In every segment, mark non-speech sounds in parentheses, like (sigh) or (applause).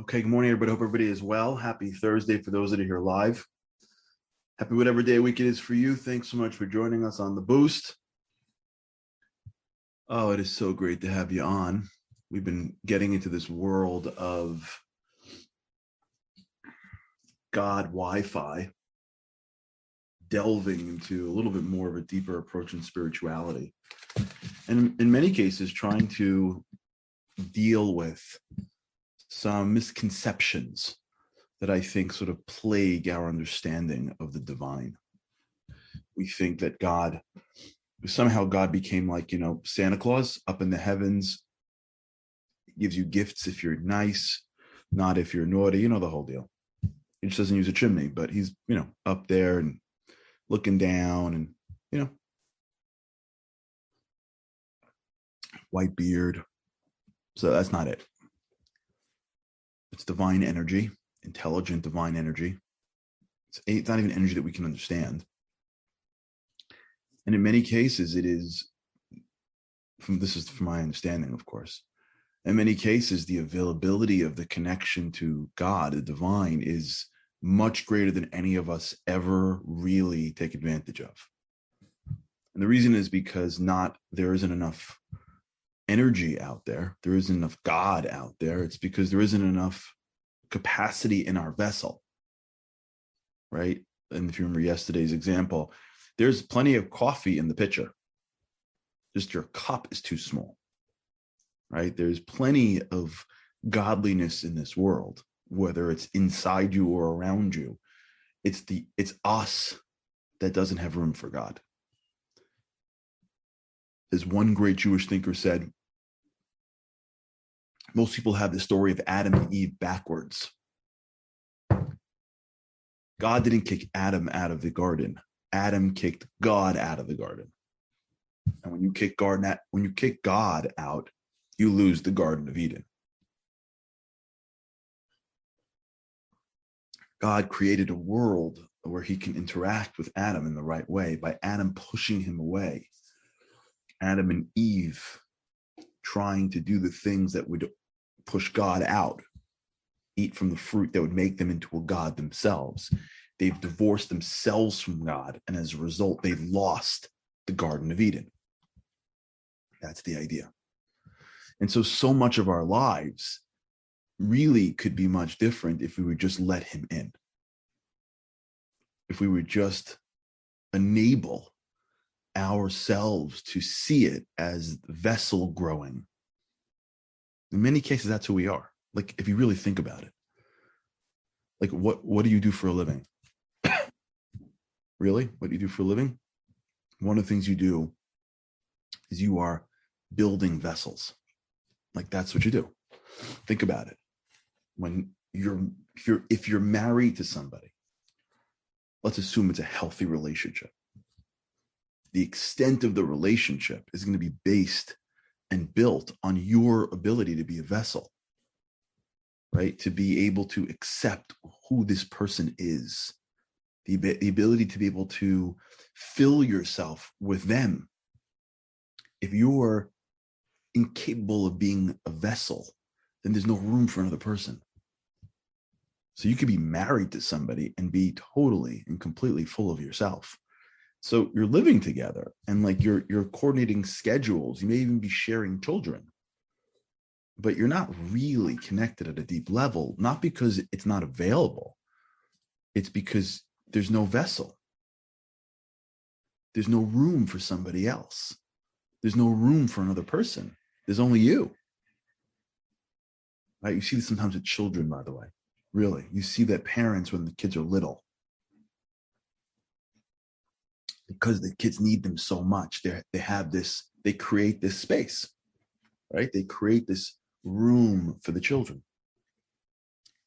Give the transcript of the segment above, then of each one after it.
Okay, good morning, everybody. Hope everybody is well. Happy Thursday for those that are here live. Happy whatever day week it is for you. Thanks so much for joining us on the boost. Oh, it is so great to have you on. We've been getting into this world of God Wi Fi, delving into a little bit more of a deeper approach in spirituality. And in many cases, trying to deal with some misconceptions that I think sort of plague our understanding of the divine. We think that God, somehow God became like, you know, Santa Claus up in the heavens, gives you gifts if you're nice, not if you're naughty, you know, the whole deal. He just doesn't use a chimney, but he's, you know, up there and looking down and, you know, white beard. So that's not it. It's divine energy, intelligent divine energy. It's, it's not even energy that we can understand. And in many cases, it is from this is from my understanding, of course. In many cases, the availability of the connection to God, the divine, is much greater than any of us ever really take advantage of. And the reason is because not there isn't enough energy out there. There isn't enough God out there. It's because there isn't enough capacity in our vessel. Right. And if you remember yesterday's example, there's plenty of coffee in the pitcher. Just your cup is too small. Right. There's plenty of godliness in this world, whether it's inside you or around you. It's the it's us that doesn't have room for God. As one great Jewish thinker said, most people have the story of Adam and Eve backwards. God didn't kick Adam out of the garden. Adam kicked God out of the garden. And when you kick God out, when you kick God out, you lose the Garden of Eden. God created a world where he can interact with Adam in the right way by Adam pushing him away. Adam and Eve trying to do the things that would push God out, eat from the fruit that would make them into a God themselves. They've divorced themselves from God, and as a result, they've lost the Garden of Eden. That's the idea. And so, so much of our lives really could be much different if we would just let Him in. If we would just enable ourselves to see it as vessel growing in many cases, that's who we are. Like, if you really think about it, like, what what do you do for a living? (coughs) really, what do you do for a living? One of the things you do is you are building vessels. Like that's what you do. Think about it. When you're you're if you're married to somebody, let's assume it's a healthy relationship. The extent of the relationship is going to be based and built on your ability to be a vessel, right? To be able to accept who this person is, the, the ability to be able to fill yourself with them. If you're incapable of being a vessel, then there's no room for another person. So you could be married to somebody and be totally and completely full of yourself so you're living together and like you're you're coordinating schedules. You may even be sharing children. But you're not really connected at a deep level not because it's not available. It's because there's no vessel. There's no room for somebody else. There's no room for another person. There's only you. Right? You see this sometimes with children by the way. Really. You see that parents when the kids are little because the kids need them so much. They they have this they create this space right? They create this room for the children.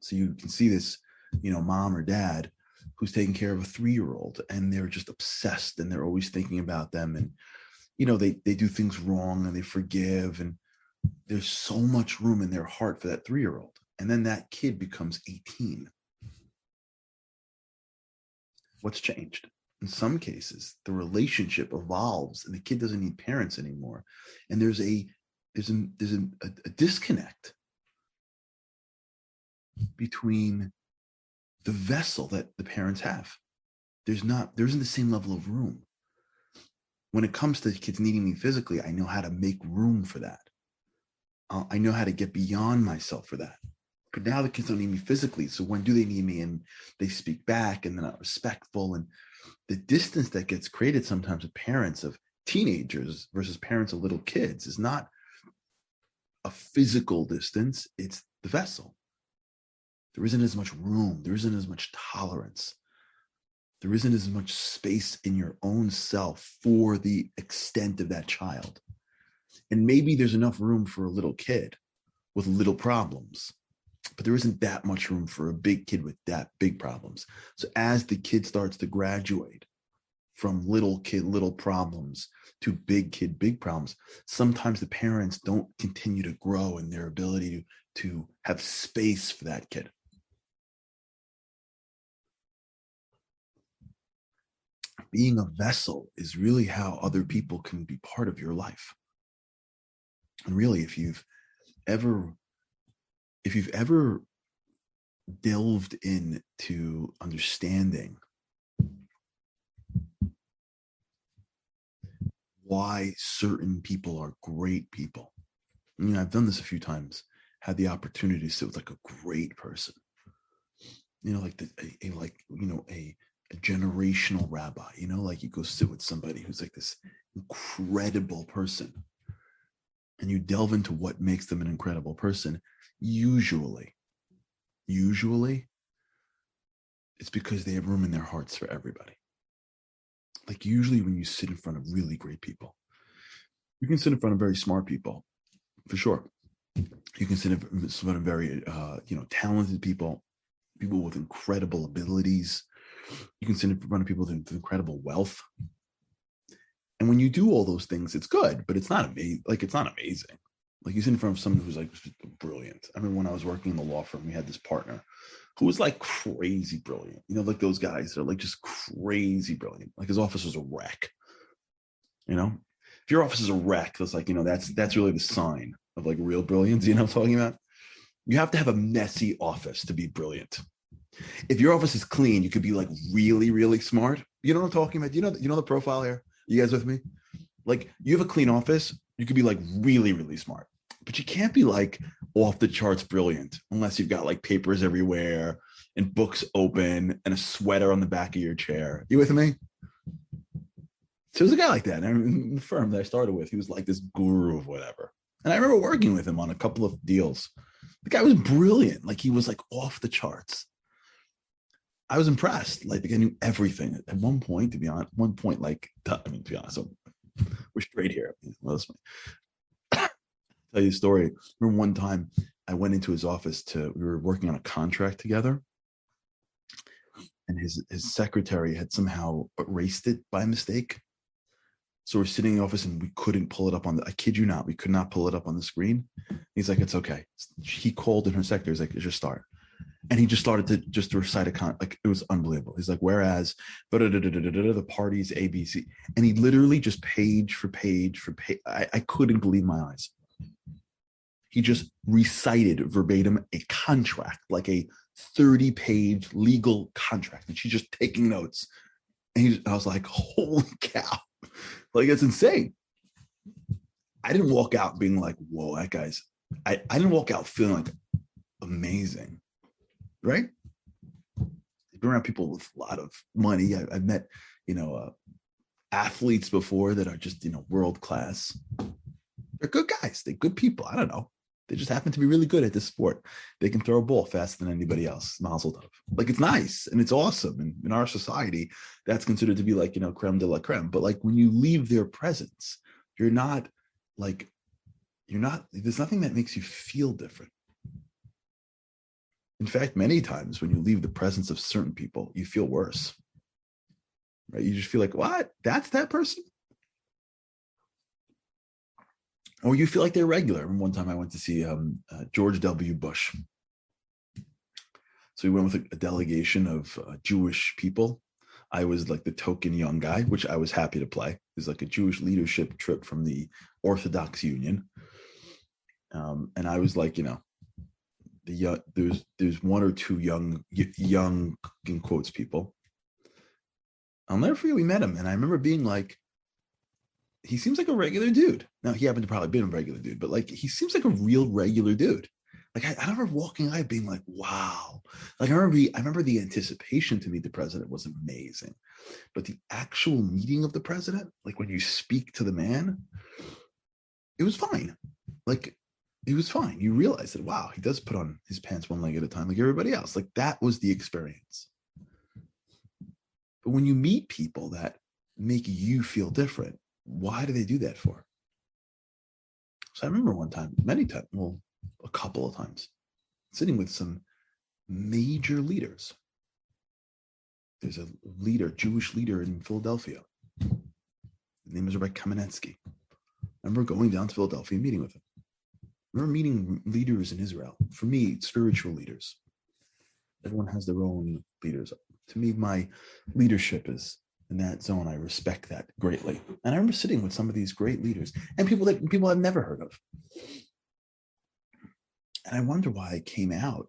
So you can see this you know mom or dad who's taking care of a 3-year-old and they're just obsessed and they're always thinking about them. And you know they they do things wrong and they forgive and there's so much room in their heart for that 3-year-old and then that kid becomes 18 what's changed in some cases the relationship evolves and the kid doesn't need parents anymore and there's a there's a there's a, a, a disconnect between the vessel that the parents have. There's not, there isn't the same level of room. When it comes to kids needing me physically, I know how to make room for that. Uh, I know how to get beyond myself for that. But now the kids don't need me physically. So when do they need me? And they speak back and they're not respectful. And the distance that gets created sometimes with parents of teenagers versus parents of little kids is not a physical distance, it's the vessel. There isn't as much room, there isn't as much tolerance, there isn't as much space in your own self for the extent of that child. And maybe there's enough room for a little kid with little problems, but there isn't that much room for a big kid with that big problems. So as the kid starts to graduate from little kid, little problems to big kid, big problems, sometimes the parents don't continue to grow in their ability to, to have space for that kid. Being a vessel is really how other people can be part of your life. And really, if you've ever, if you've ever delved into understanding why certain people are great people. I mean, I've done this a few times, had the opportunity to sit with like a great person, you know, like the, a, a like, you know, a, a generational rabbi, you know, like you go sit with somebody who's like this incredible person and you delve into what makes them an incredible person, usually, usually it's because they have room in their hearts for everybody. Like usually when you sit in front of really great people, you can sit in front of very smart people, for sure. You can sit in front of very, uh, you know, talented people, people with incredible abilities. You can sit in front of people with incredible wealth. And when you do all those things, it's good, but it's not amazing. Like it's not amazing. Like you in front of someone who's like brilliant. I mean, when I was working in the law firm, we had this partner who was like crazy brilliant. You know, like those guys that are like just crazy brilliant. Like his office was a wreck. You know, if your office is a wreck, that's like, you know, that's that's really the sign of like real brilliance. You know what I'm talking about? You have to have a messy office to be brilliant. If your office is clean, you could be like really, really smart. You know what I'm talking about? You know, you know the profile here. You guys with me? Like you have a clean office, you could be like really, really smart but you can't be like off the charts brilliant unless you've got like papers everywhere and books open and a sweater on the back of your chair. You with me? So there's a guy like that. And the firm that I started with, he was like this guru of whatever. And I remember working with him on a couple of deals. The guy was brilliant. Like he was like off the charts. I was impressed. Like I knew everything at one point, to be honest. One point, like I mean, to be honest, so (laughs) we're straight here. Well, (coughs) tell you a story. Remember one time I went into his office to we were working on a contract together. And his his secretary had somehow erased it by mistake. So we're sitting in the office and we couldn't pull it up on the I kid you not, we could not pull it up on the screen. He's like, it's okay. He called in her secretary, he's like, just start. And he just started to just to recite a con like it was unbelievable. He's like, whereas the parties ABC. And he literally just page for page for page. I, I couldn't believe my eyes he just recited verbatim a contract, like a 30 page legal contract. And she's just taking notes. And he, I was like, holy cow. Like, it's insane. I didn't walk out being like, whoa, that guy's, I, I didn't walk out feeling like amazing. Right? I've been around people with a lot of money. I, have met, you know, uh, athletes before that are just, you know, world class. They're good guys. They're good people. I don't know. They just happen to be really good at this sport. They can throw a ball faster than anybody else. Mazel tov. Like it's nice and it's awesome. And in our society, that's considered to be like, you know, creme de la creme. But like when you leave their presence, you're not like, you're not, there's nothing that makes you feel different. In fact, many times when you leave the presence of certain people, you feel worse. Right? You just feel like, what? That's that person? or you feel like they're regular. one time I went to see um, uh, George W. Bush. So we went with a, delegation of uh, Jewish people. I was like the token young guy, which I was happy to play. It was like a Jewish leadership trip from the Orthodox Union. Um, and I was like, you know, the young there's there's one or two young young in quotes people. I'll never forget we met him, and I remember being like, he seems like a regular dude. Now he happened to probably been a regular dude, but like he seems like a real regular dude. Like I, I remember walking by being like, wow. Like I remember I remember the anticipation to meet the president was amazing. But the actual meeting of the president, like when you speak to the man, it was fine. Like it was fine. You realize that wow, he does put on his pants one leg at a time like everybody else. Like that was the experience. But when you meet people that make you feel different, why do they do that for? So I remember one time, many times, well, a couple of times, sitting with some major leaders. There's a leader, Jewish leader in Philadelphia. His name is Rabbi Kamenetsky. I remember going down to Philadelphia and meeting with him. Remember meeting leaders in Israel. For me, spiritual leaders. Everyone has their own leaders. To me, my leadership is in that zone. I respect that greatly. And I remember sitting with some of these great leaders and people that people I've never heard of. And I wonder why I came out.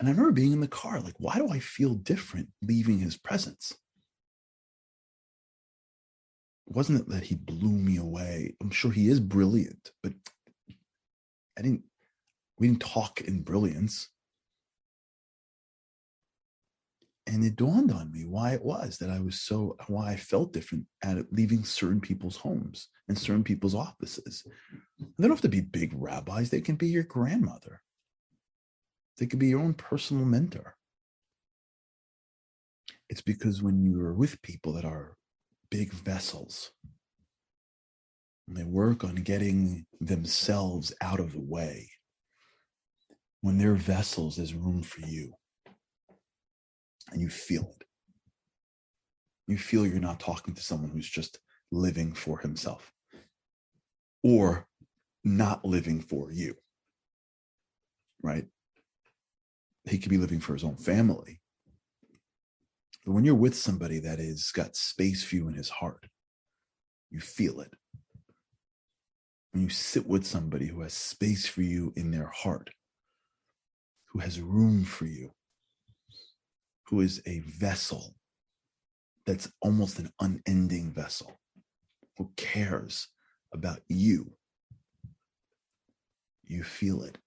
And I remember being in the car, like, why do I feel different leaving his presence? Wasn't it that he blew me away. I'm sure he is brilliant, but I didn't, we didn't talk in brilliance. And it dawned on me why it was that I was so, why I felt different at leaving certain people's homes and certain people's offices. They don't have to be big rabbis, they can be your grandmother, they could be your own personal mentor. It's because when you're with people that are big vessels, and they work on getting themselves out of the way, when they're vessels, there's room for you and you feel it. You feel you're not talking to someone who's just living for himself or not living for you, right? He could be living for his own family. But when you're with somebody that is got space for you in his heart, you feel it. When you sit with somebody who has space for you in their heart, who has room for you, who is a vessel that's almost an unending vessel, who cares about you. You feel it.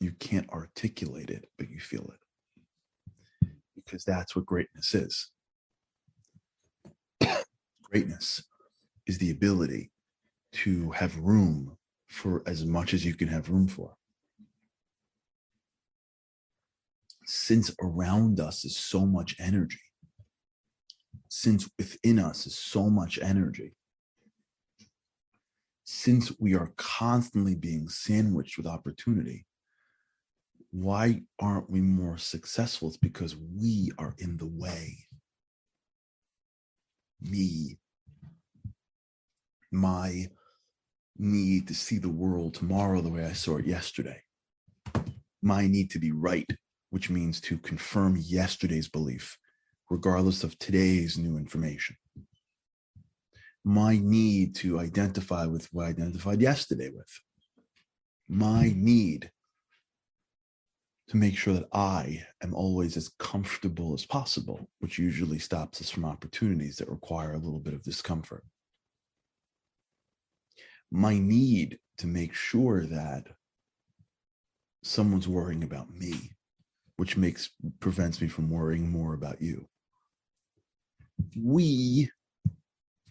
You can't articulate it, but you feel it. Because that's what greatness is. (coughs) greatness is the ability to have room for as much as you can have room for. since around us is so much energy, since within us is so much energy, since we are constantly being sandwiched with opportunity, why aren't we more successful? It's because we are in the way. Me, my need to see the world tomorrow the way I saw it yesterday, my need to be right which means to confirm yesterday's belief, regardless of today's new information. My need to identify with what I identified yesterday with. My need to make sure that I am always as comfortable as possible, which usually stops us from opportunities that require a little bit of discomfort. My need to make sure that someone's worrying about me which makes prevents me from worrying more about you. We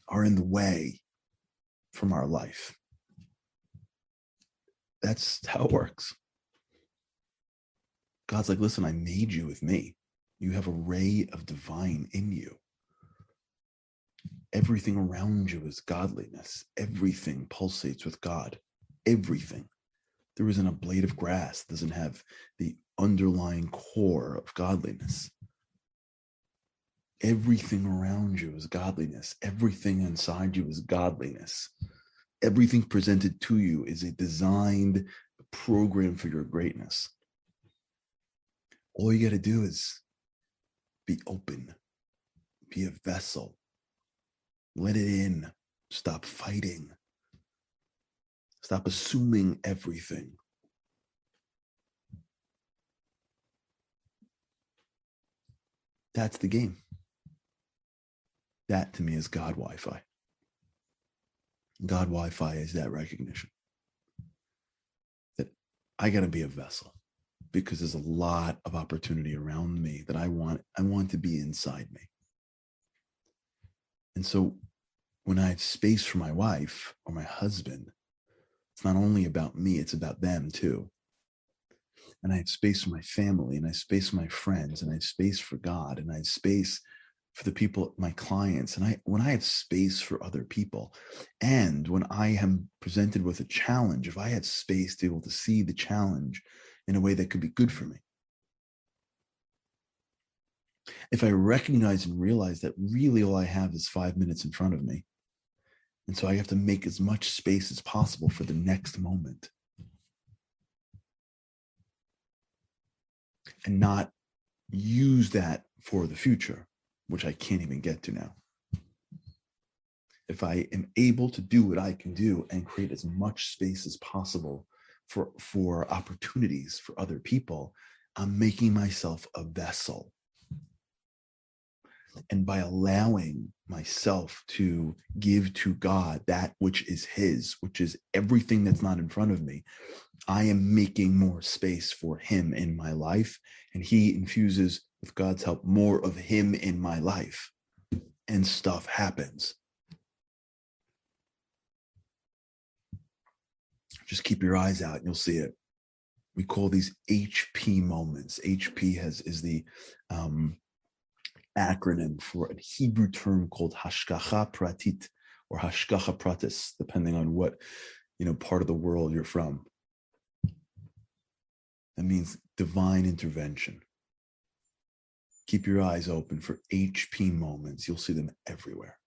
are in the way from our life. That's how it works. God's like, listen, I made you with me. You have a ray of divine in you. Everything around you is godliness. Everything pulsates with God. Everything. There isn't a blade of grass that doesn't have the underlying core of godliness. Everything around you is godliness. Everything inside you is godliness. Everything presented to you is a designed program for your greatness. All you got to do is be open, be a vessel, let it in. Stop fighting. Stop assuming everything. That's the game. That to me is God Wi Fi. God Wi Fi is that recognition that I got to be a vessel because there's a lot of opportunity around me that I want I want to be inside me. And so when I have space for my wife or my husband, it's not only about me, it's about them too. And I have space for my family, and I have space for my friends, and I have space for God, and I have space for the people, my clients. And I when I have space for other people, and when I am presented with a challenge, if I have space to be able to see the challenge in a way that could be good for me. If I recognize and realize that really all I have is five minutes in front of me, and so I have to make as much space as possible for the next moment. And not use that for the future, which I can't even get to now. If I am able to do what I can do and create as much space as possible for, for opportunities for other people, I'm making myself a vessel and by allowing myself to give to God that which is His, which is everything that's not in front of me, I am making more space for Him in my life. And He infuses, with God's help, more of Him in my life. And stuff happens. Just keep your eyes out and you'll see it. We call these HP moments. HP has is the um, acronym for a Hebrew term called Hashgacha Pratit or Hashgacha Pratis, depending on what you know part of the world you're from. That means divine intervention. Keep your eyes open for HP moments. You'll see them everywhere.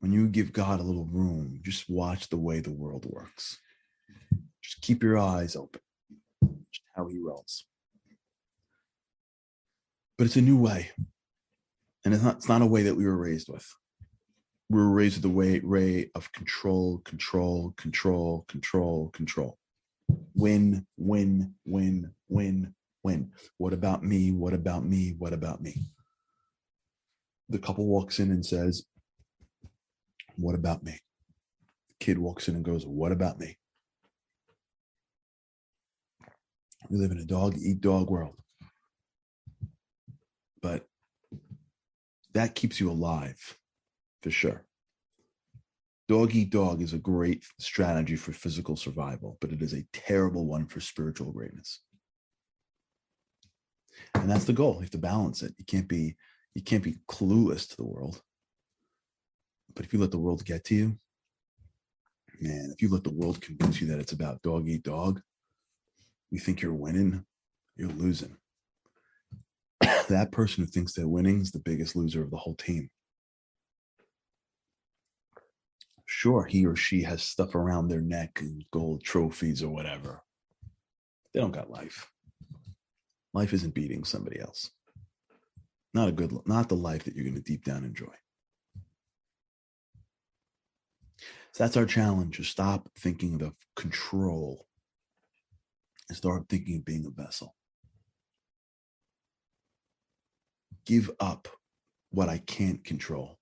When you give God a little room, just watch the way the world works. Just keep your eyes open. Just how he rolls but it's a new way. And it's not it's not a way that we were raised with. We were raised with the way way of control control control control control. Win win win win win. What about me? What about me? What about me? The couple walks in and says what about me? The kid walks in and goes what about me? We live in a dog eat dog world but that keeps you alive for sure. Dog eat dog is a great strategy for physical survival, but it is a terrible one for spiritual greatness. And that's the goal. You have to balance it. You can't be you can't be clueless to the world. But if you let the world get to you, man, if you let the world convince you that it's about dog eat dog, you think you're winning, you're losing (laughs) that person who thinks they're winning is the biggest loser of the whole team. Sure, he or she has stuff around their neck and gold trophies or whatever. They don't got life. Life isn't beating somebody else. Not a good, not the life that you're going to deep down enjoy. So that's our challenge: to stop thinking of control and start thinking of being a vessel. Give up what I can't control.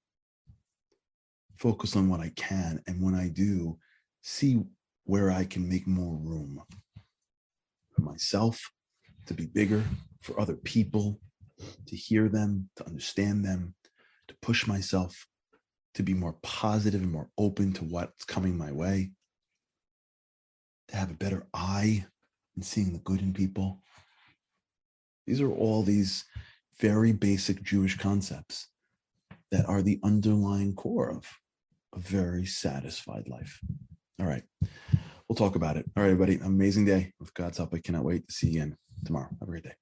Focus on what I can. And when I do, see where I can make more room for myself to be bigger, for other people to hear them, to understand them, to push myself to be more positive and more open to what's coming my way, to have a better eye in seeing the good in people. These are all these very basic Jewish concepts that are the underlying core of a very satisfied life. All right. We'll talk about it. All right, everybody. Amazing day. With God's help, I cannot wait to see you again tomorrow. Have a great day.